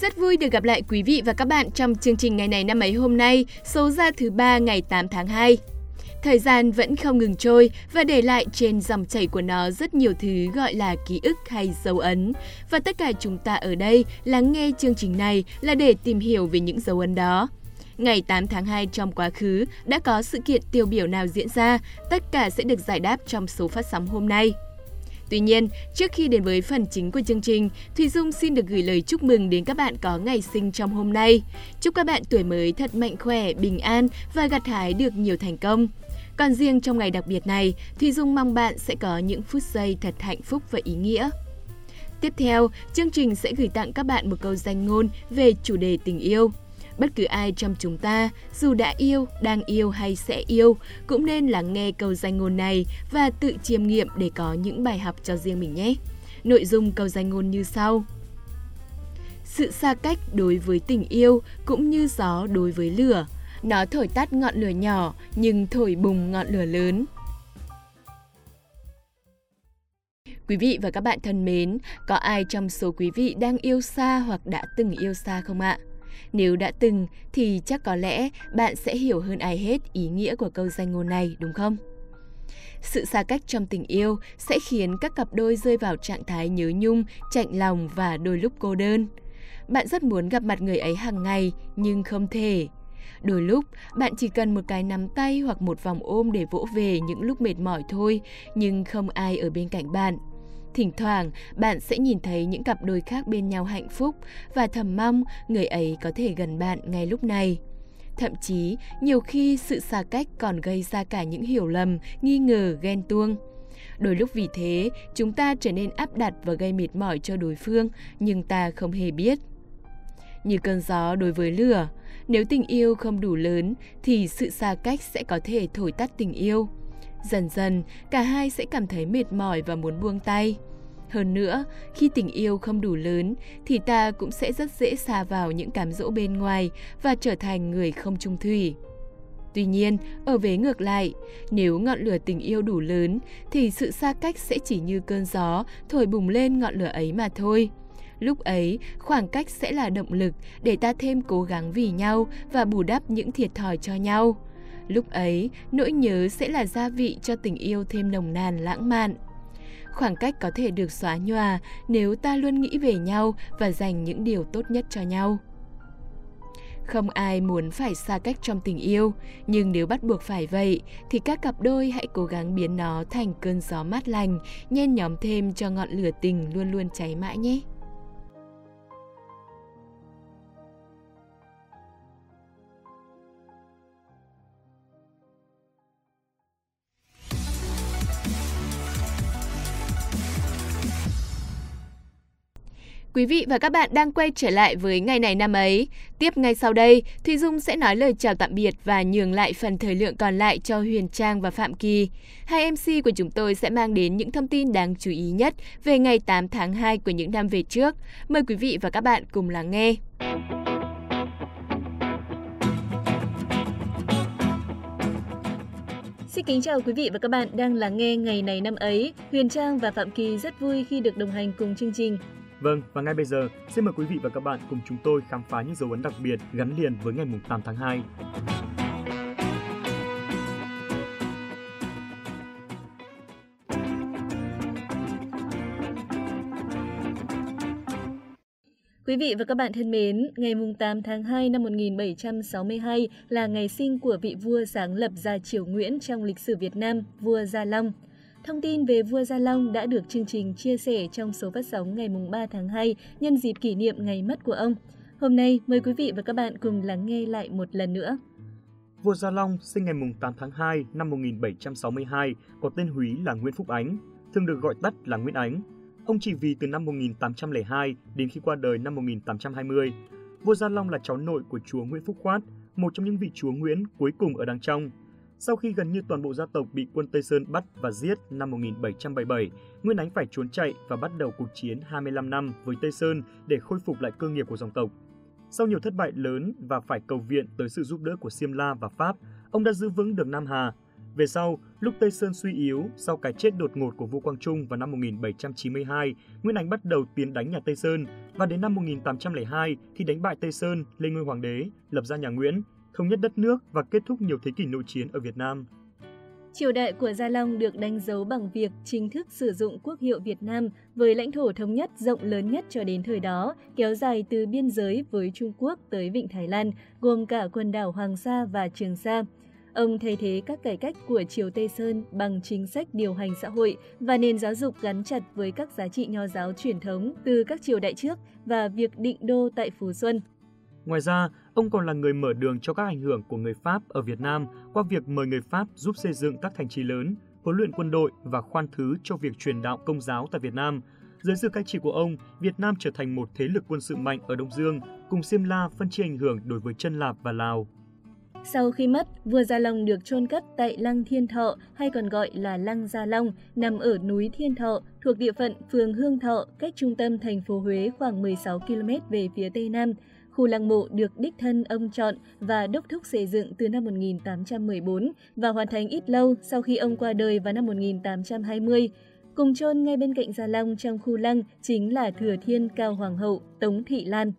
Rất vui được gặp lại quý vị và các bạn trong chương trình ngày này năm ấy hôm nay, số ra thứ ba ngày 8 tháng 2. Thời gian vẫn không ngừng trôi và để lại trên dòng chảy của nó rất nhiều thứ gọi là ký ức hay dấu ấn. Và tất cả chúng ta ở đây lắng nghe chương trình này là để tìm hiểu về những dấu ấn đó. Ngày 8 tháng 2 trong quá khứ đã có sự kiện tiêu biểu nào diễn ra, tất cả sẽ được giải đáp trong số phát sóng hôm nay. Tuy nhiên, trước khi đến với phần chính của chương trình, Thùy Dung xin được gửi lời chúc mừng đến các bạn có ngày sinh trong hôm nay. Chúc các bạn tuổi mới thật mạnh khỏe, bình an và gặt hái được nhiều thành công. Còn riêng trong ngày đặc biệt này, Thùy Dung mong bạn sẽ có những phút giây thật hạnh phúc và ý nghĩa. Tiếp theo, chương trình sẽ gửi tặng các bạn một câu danh ngôn về chủ đề tình yêu. Bất cứ ai trong chúng ta, dù đã yêu, đang yêu hay sẽ yêu, cũng nên lắng nghe câu danh ngôn này và tự chiêm nghiệm để có những bài học cho riêng mình nhé. Nội dung câu danh ngôn như sau. Sự xa cách đối với tình yêu cũng như gió đối với lửa. Nó thổi tắt ngọn lửa nhỏ nhưng thổi bùng ngọn lửa lớn. Quý vị và các bạn thân mến, có ai trong số quý vị đang yêu xa hoặc đã từng yêu xa không ạ? Nếu đã từng thì chắc có lẽ bạn sẽ hiểu hơn ai hết ý nghĩa của câu danh ngôn này đúng không? Sự xa cách trong tình yêu sẽ khiến các cặp đôi rơi vào trạng thái nhớ nhung, chạnh lòng và đôi lúc cô đơn. Bạn rất muốn gặp mặt người ấy hàng ngày nhưng không thể. Đôi lúc, bạn chỉ cần một cái nắm tay hoặc một vòng ôm để vỗ về những lúc mệt mỏi thôi, nhưng không ai ở bên cạnh bạn. Thỉnh thoảng, bạn sẽ nhìn thấy những cặp đôi khác bên nhau hạnh phúc và thầm mong người ấy có thể gần bạn ngay lúc này. Thậm chí, nhiều khi sự xa cách còn gây ra cả những hiểu lầm, nghi ngờ, ghen tuông. Đôi lúc vì thế, chúng ta trở nên áp đặt và gây mệt mỏi cho đối phương, nhưng ta không hề biết. Như cơn gió đối với lửa, nếu tình yêu không đủ lớn thì sự xa cách sẽ có thể thổi tắt tình yêu. Dần dần, cả hai sẽ cảm thấy mệt mỏi và muốn buông tay. Hơn nữa, khi tình yêu không đủ lớn thì ta cũng sẽ rất dễ xa vào những cám dỗ bên ngoài và trở thành người không trung thủy. Tuy nhiên, ở vế ngược lại, nếu ngọn lửa tình yêu đủ lớn thì sự xa cách sẽ chỉ như cơn gió thổi bùng lên ngọn lửa ấy mà thôi. Lúc ấy, khoảng cách sẽ là động lực để ta thêm cố gắng vì nhau và bù đắp những thiệt thòi cho nhau. Lúc ấy, nỗi nhớ sẽ là gia vị cho tình yêu thêm nồng nàn lãng mạn. Khoảng cách có thể được xóa nhòa nếu ta luôn nghĩ về nhau và dành những điều tốt nhất cho nhau. Không ai muốn phải xa cách trong tình yêu, nhưng nếu bắt buộc phải vậy thì các cặp đôi hãy cố gắng biến nó thành cơn gió mát lành, nhen nhóm thêm cho ngọn lửa tình luôn luôn cháy mãi nhé. Quý vị và các bạn đang quay trở lại với ngày này năm ấy. Tiếp ngay sau đây, Thùy Dung sẽ nói lời chào tạm biệt và nhường lại phần thời lượng còn lại cho Huyền Trang và Phạm Kỳ. Hai MC của chúng tôi sẽ mang đến những thông tin đáng chú ý nhất về ngày 8 tháng 2 của những năm về trước. Mời quý vị và các bạn cùng lắng nghe. Xin kính chào quý vị và các bạn đang lắng nghe ngày này năm ấy. Huyền Trang và Phạm Kỳ rất vui khi được đồng hành cùng chương trình. Vâng, và ngay bây giờ, xin mời quý vị và các bạn cùng chúng tôi khám phá những dấu ấn đặc biệt gắn liền với ngày 8 tháng 2. Quý vị và các bạn thân mến, ngày 8 tháng 2 năm 1762 là ngày sinh của vị vua sáng lập gia triều Nguyễn trong lịch sử Việt Nam, vua Gia Long. Thông tin về vua Gia Long đã được chương trình chia sẻ trong số phát sóng ngày 3 tháng 2 nhân dịp kỷ niệm ngày mất của ông. Hôm nay, mời quý vị và các bạn cùng lắng nghe lại một lần nữa. Vua Gia Long sinh ngày 8 tháng 2 năm 1762, có tên húy là Nguyễn Phúc Ánh, thường được gọi tắt là Nguyễn Ánh. Ông chỉ vì từ năm 1802 đến khi qua đời năm 1820. Vua Gia Long là cháu nội của chúa Nguyễn Phúc Khoát, một trong những vị chúa Nguyễn cuối cùng ở Đàng Trong. Sau khi gần như toàn bộ gia tộc bị quân Tây Sơn bắt và giết năm 1777, Nguyên Ánh phải trốn chạy và bắt đầu cuộc chiến 25 năm với Tây Sơn để khôi phục lại cơ nghiệp của dòng tộc. Sau nhiều thất bại lớn và phải cầu viện tới sự giúp đỡ của Siêm La và Pháp, ông đã giữ vững được Nam Hà. Về sau, lúc Tây Sơn suy yếu sau cái chết đột ngột của vua Quang Trung vào năm 1792, Nguyễn Ánh bắt đầu tiến đánh nhà Tây Sơn và đến năm 1802 thì đánh bại Tây Sơn lên ngôi hoàng đế, lập ra nhà Nguyễn, thống nhất đất nước và kết thúc nhiều thế kỷ nội chiến ở Việt Nam. Triều đại của Gia Long được đánh dấu bằng việc chính thức sử dụng quốc hiệu Việt Nam với lãnh thổ thống nhất rộng lớn nhất cho đến thời đó, kéo dài từ biên giới với Trung Quốc tới Vịnh Thái Lan, gồm cả quần đảo Hoàng Sa và Trường Sa. Ông thay thế các cải cách của Triều Tây Sơn bằng chính sách điều hành xã hội và nền giáo dục gắn chặt với các giá trị nho giáo truyền thống từ các triều đại trước và việc định đô tại Phú Xuân. Ngoài ra, ông còn là người mở đường cho các ảnh hưởng của người Pháp ở Việt Nam qua việc mời người Pháp giúp xây dựng các thành trì lớn, huấn luyện quân đội và khoan thứ cho việc truyền đạo công giáo tại Việt Nam. Dưới sự cai trị của ông, Việt Nam trở thành một thế lực quân sự mạnh ở Đông Dương, cùng Xiêm La phân chia ảnh hưởng đối với chân Lạp và Lào. Sau khi mất, vua Gia Long được chôn cất tại Lăng Thiên Thọ hay còn gọi là Lăng Gia Long, nằm ở núi Thiên Thọ, thuộc địa phận phường Hương Thọ, cách trung tâm thành phố Huế khoảng 16 km về phía tây nam. Khu lăng mộ được đích thân ông chọn và đốc thúc xây dựng từ năm 1814 và hoàn thành ít lâu sau khi ông qua đời vào năm 1820. Cùng chôn ngay bên cạnh Gia Long trong khu lăng chính là Thừa Thiên Cao Hoàng hậu Tống Thị Lan.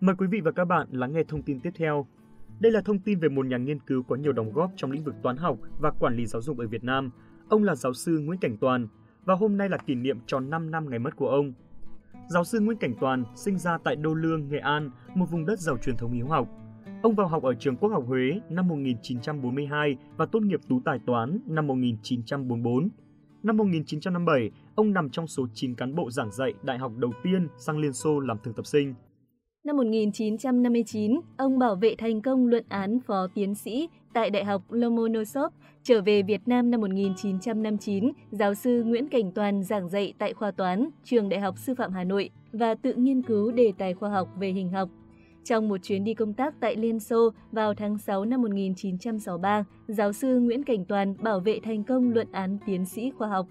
Mời quý vị và các bạn lắng nghe thông tin tiếp theo. Đây là thông tin về một nhà nghiên cứu có nhiều đóng góp trong lĩnh vực toán học và quản lý giáo dục ở Việt Nam. Ông là giáo sư Nguyễn Cảnh Toàn và hôm nay là kỷ niệm tròn 5 năm ngày mất của ông. Giáo sư Nguyễn Cảnh Toàn sinh ra tại Đô Lương, Nghệ An, một vùng đất giàu truyền thống hiếu học. Ông vào học ở trường Quốc học Huế năm 1942 và tốt nghiệp tú tài toán năm 1944. Năm 1957, ông nằm trong số 9 cán bộ giảng dạy đại học đầu tiên sang Liên Xô làm thực tập sinh. Năm 1959, ông bảo vệ thành công luận án phó tiến sĩ tại Đại học Lomonosov. Trở về Việt Nam năm 1959, giáo sư Nguyễn Cảnh Toàn giảng dạy tại khoa toán, trường Đại học Sư phạm Hà Nội và tự nghiên cứu đề tài khoa học về hình học. Trong một chuyến đi công tác tại Liên Xô vào tháng 6 năm 1963, giáo sư Nguyễn Cảnh Toàn bảo vệ thành công luận án tiến sĩ khoa học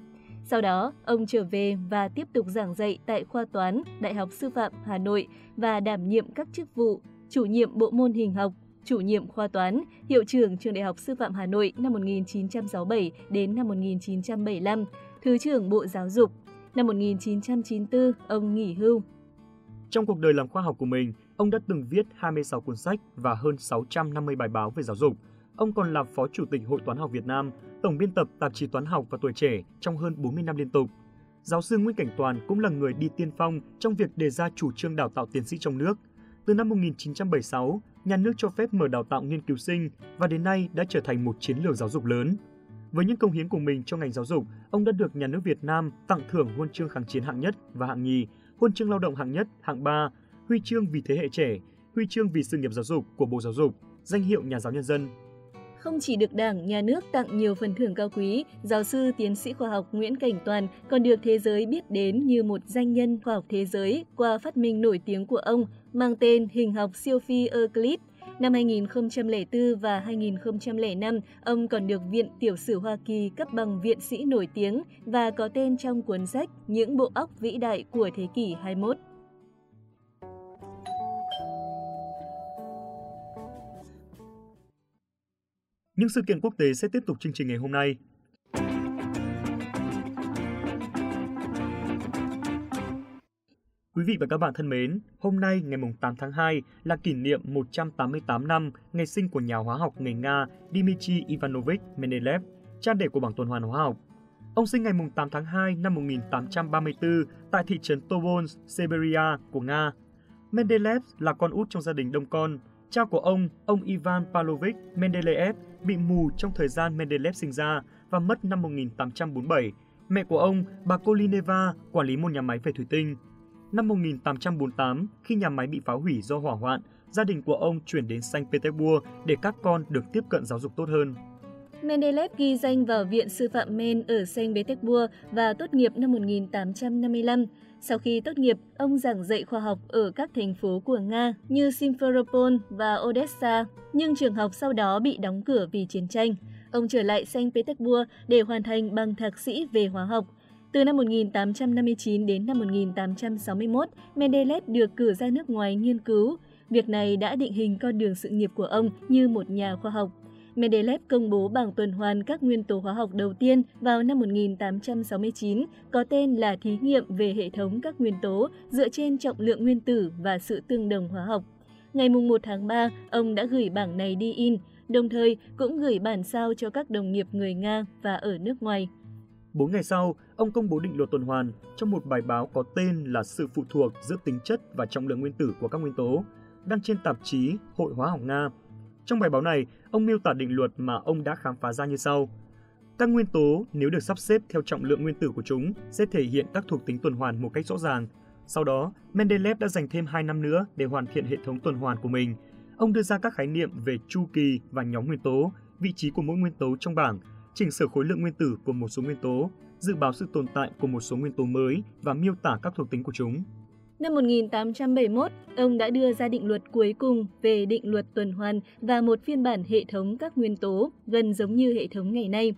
sau đó, ông trở về và tiếp tục giảng dạy tại khoa toán Đại học Sư phạm Hà Nội và đảm nhiệm các chức vụ chủ nhiệm bộ môn hình học, chủ nhiệm khoa toán, hiệu trưởng trường Đại học Sư phạm Hà Nội năm 1967 đến năm 1975, Thứ trưởng Bộ Giáo dục. Năm 1994, ông nghỉ hưu. Trong cuộc đời làm khoa học của mình, ông đã từng viết 26 cuốn sách và hơn 650 bài báo về giáo dục – Ông còn là Phó Chủ tịch Hội Toán học Việt Nam, Tổng biên tập tạp chí Toán học và Tuổi trẻ trong hơn 40 năm liên tục. Giáo sư Nguyễn Cảnh Toàn cũng là người đi tiên phong trong việc đề ra chủ trương đào tạo tiến sĩ trong nước. Từ năm 1976, nhà nước cho phép mở đào tạo nghiên cứu sinh và đến nay đã trở thành một chiến lược giáo dục lớn. Với những công hiến của mình cho ngành giáo dục, ông đã được nhà nước Việt Nam tặng thưởng huân chương kháng chiến hạng nhất và hạng nhì, huân chương lao động hạng nhất, hạng ba, huy chương vì thế hệ trẻ, huy chương vì sự nghiệp giáo dục của Bộ Giáo dục, danh hiệu nhà giáo nhân dân không chỉ được Đảng, Nhà nước tặng nhiều phần thưởng cao quý, giáo sư tiến sĩ khoa học Nguyễn Cảnh Toàn còn được thế giới biết đến như một danh nhân khoa học thế giới qua phát minh nổi tiếng của ông mang tên hình học siêu phi Euclid. Năm 2004 và 2005, ông còn được Viện Tiểu sử Hoa Kỳ cấp bằng viện sĩ nổi tiếng và có tên trong cuốn sách Những bộ óc vĩ đại của thế kỷ 21. Những sự kiện quốc tế sẽ tiếp tục chương trình ngày hôm nay. Quý vị và các bạn thân mến, hôm nay ngày 8 tháng 2 là kỷ niệm 188 năm ngày sinh của nhà hóa học người Nga Dmitry Ivanovich Mendeleev, cha đẻ của bảng tuần hoàn hóa học. Ông sinh ngày 8 tháng 2 năm 1834 tại thị trấn Tobolsk, Siberia của Nga. Mendeleev là con út trong gia đình đông con. Cha của ông, ông Ivan Pavlovich Mendeleev, bị mù trong thời gian Mendeleev sinh ra và mất năm 1847. Mẹ của ông, bà Kolineva, quản lý một nhà máy về thủy tinh. Năm 1848, khi nhà máy bị phá hủy do hỏa hoạn, gia đình của ông chuyển đến Saint Petersburg để các con được tiếp cận giáo dục tốt hơn. Mendeleev ghi danh vào Viện Sư phạm Men ở Saint Petersburg và tốt nghiệp năm 1855. Sau khi tốt nghiệp, ông giảng dạy khoa học ở các thành phố của Nga như Simferopol và Odessa, nhưng trường học sau đó bị đóng cửa vì chiến tranh. Ông trở lại Saint Petersburg để hoàn thành bằng thạc sĩ về hóa học. Từ năm 1859 đến năm 1861, Mendeleev được cử ra nước ngoài nghiên cứu. Việc này đã định hình con đường sự nghiệp của ông như một nhà khoa học. Mendeleev công bố bảng tuần hoàn các nguyên tố hóa học đầu tiên vào năm 1869, có tên là Thí nghiệm về hệ thống các nguyên tố dựa trên trọng lượng nguyên tử và sự tương đồng hóa học. Ngày 1 tháng 3, ông đã gửi bảng này đi in, đồng thời cũng gửi bản sao cho các đồng nghiệp người Nga và ở nước ngoài. Bốn ngày sau, ông công bố định luật tuần hoàn trong một bài báo có tên là Sự phụ thuộc giữa tính chất và trọng lượng nguyên tử của các nguyên tố, đăng trên tạp chí Hội hóa học Nga. Trong bài báo này, ông miêu tả định luật mà ông đã khám phá ra như sau. Các nguyên tố nếu được sắp xếp theo trọng lượng nguyên tử của chúng sẽ thể hiện các thuộc tính tuần hoàn một cách rõ ràng. Sau đó, Mendeleev đã dành thêm 2 năm nữa để hoàn thiện hệ thống tuần hoàn của mình. Ông đưa ra các khái niệm về chu kỳ và nhóm nguyên tố, vị trí của mỗi nguyên tố trong bảng chỉnh sửa khối lượng nguyên tử của một số nguyên tố, dự báo sự tồn tại của một số nguyên tố mới và miêu tả các thuộc tính của chúng. Năm 1871, ông đã đưa ra định luật cuối cùng về định luật tuần hoàn và một phiên bản hệ thống các nguyên tố gần giống như hệ thống ngày nay.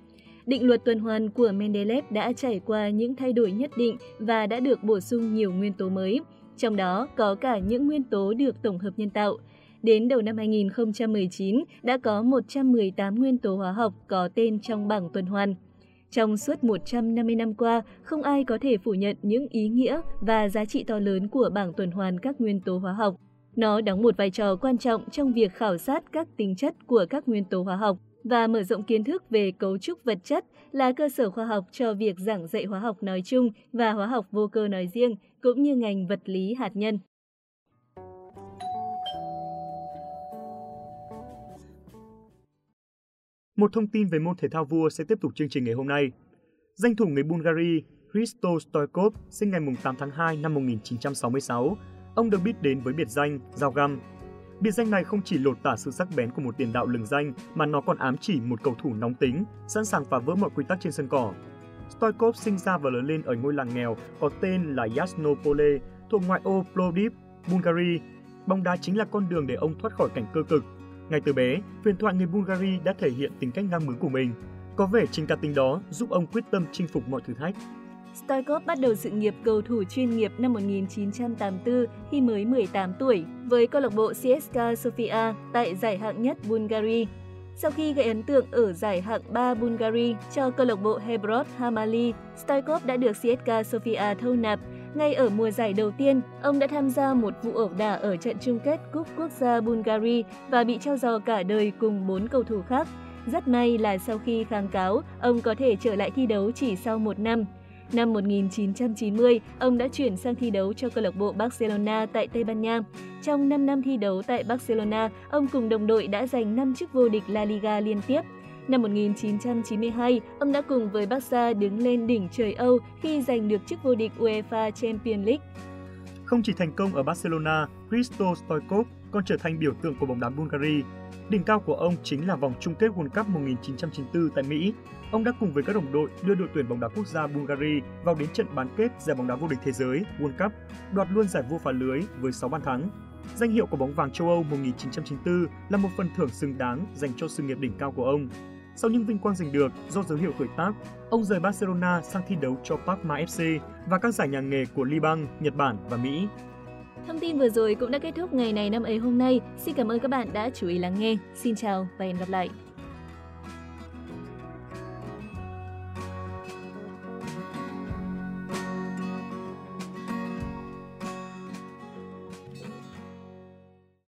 Định luật tuần hoàn của Mendeleev đã trải qua những thay đổi nhất định và đã được bổ sung nhiều nguyên tố mới, trong đó có cả những nguyên tố được tổng hợp nhân tạo – Đến đầu năm 2019, đã có 118 nguyên tố hóa học có tên trong bảng tuần hoàn. Trong suốt 150 năm qua, không ai có thể phủ nhận những ý nghĩa và giá trị to lớn của bảng tuần hoàn các nguyên tố hóa học. Nó đóng một vai trò quan trọng trong việc khảo sát các tính chất của các nguyên tố hóa học và mở rộng kiến thức về cấu trúc vật chất là cơ sở khoa học cho việc giảng dạy hóa học nói chung và hóa học vô cơ nói riêng, cũng như ngành vật lý hạt nhân. Một thông tin về môn thể thao vua sẽ tiếp tục chương trình ngày hôm nay. Danh thủ người Bulgaria Hristo Stoikov sinh ngày 8 tháng 2 năm 1966. Ông được biết đến với biệt danh Dao Găm. Biệt danh này không chỉ lột tả sự sắc bén của một tiền đạo lừng danh mà nó còn ám chỉ một cầu thủ nóng tính, sẵn sàng phá vỡ mọi quy tắc trên sân cỏ. Stoikov sinh ra và lớn lên ở ngôi làng nghèo có tên là Yasnopole, thuộc ngoại ô Plovdiv, Bulgaria. Bóng đá chính là con đường để ông thoát khỏi cảnh cơ cực, ngay từ bé, huyền thoại người Bulgaria đã thể hiện tính cách ngang bướng của mình. Có vẻ chính cá tính đó giúp ông quyết tâm chinh phục mọi thử thách. Stoikov bắt đầu sự nghiệp cầu thủ chuyên nghiệp năm 1984 khi mới 18 tuổi với câu lạc bộ CSKA Sofia tại giải hạng nhất Bulgaria. Sau khi gây ấn tượng ở giải hạng 3 Bulgaria cho câu lạc bộ Hebrod Hamali, Stoikov đã được CSKA Sofia thâu nạp ngay ở mùa giải đầu tiên, ông đã tham gia một vụ ẩu đả ở trận chung kết Cúp Quốc gia Bulgaria và bị treo giò cả đời cùng 4 cầu thủ khác. Rất may là sau khi kháng cáo, ông có thể trở lại thi đấu chỉ sau một năm. Năm 1990, ông đã chuyển sang thi đấu cho câu lạc bộ Barcelona tại Tây Ban Nha. Trong 5 năm thi đấu tại Barcelona, ông cùng đồng đội đã giành 5 chức vô địch La Liga liên tiếp. Năm 1992, ông đã cùng với Barca đứng lên đỉnh trời Âu khi giành được chức vô địch UEFA Champions League. Không chỉ thành công ở Barcelona, Hristo Stoikov còn trở thành biểu tượng của bóng đá Bulgaria. Đỉnh cao của ông chính là vòng chung kết World Cup 1994 tại Mỹ. Ông đã cùng với các đồng đội đưa đội tuyển bóng đá quốc gia Bulgaria vào đến trận bán kết giải bóng đá vô địch thế giới World Cup, đoạt luôn giải vô phá lưới với 6 bàn thắng. Danh hiệu của bóng vàng châu Âu 1994 là một phần thưởng xứng đáng dành cho sự nghiệp đỉnh cao của ông. Sau những vinh quang giành được do dấu hiệu tuổi tác, ông rời Barcelona sang thi đấu cho Parma FC và các giải nhà nghề của Liban, Nhật Bản và Mỹ. Thông tin vừa rồi cũng đã kết thúc ngày này năm ấy hôm nay. Xin cảm ơn các bạn đã chú ý lắng nghe. Xin chào và hẹn gặp lại.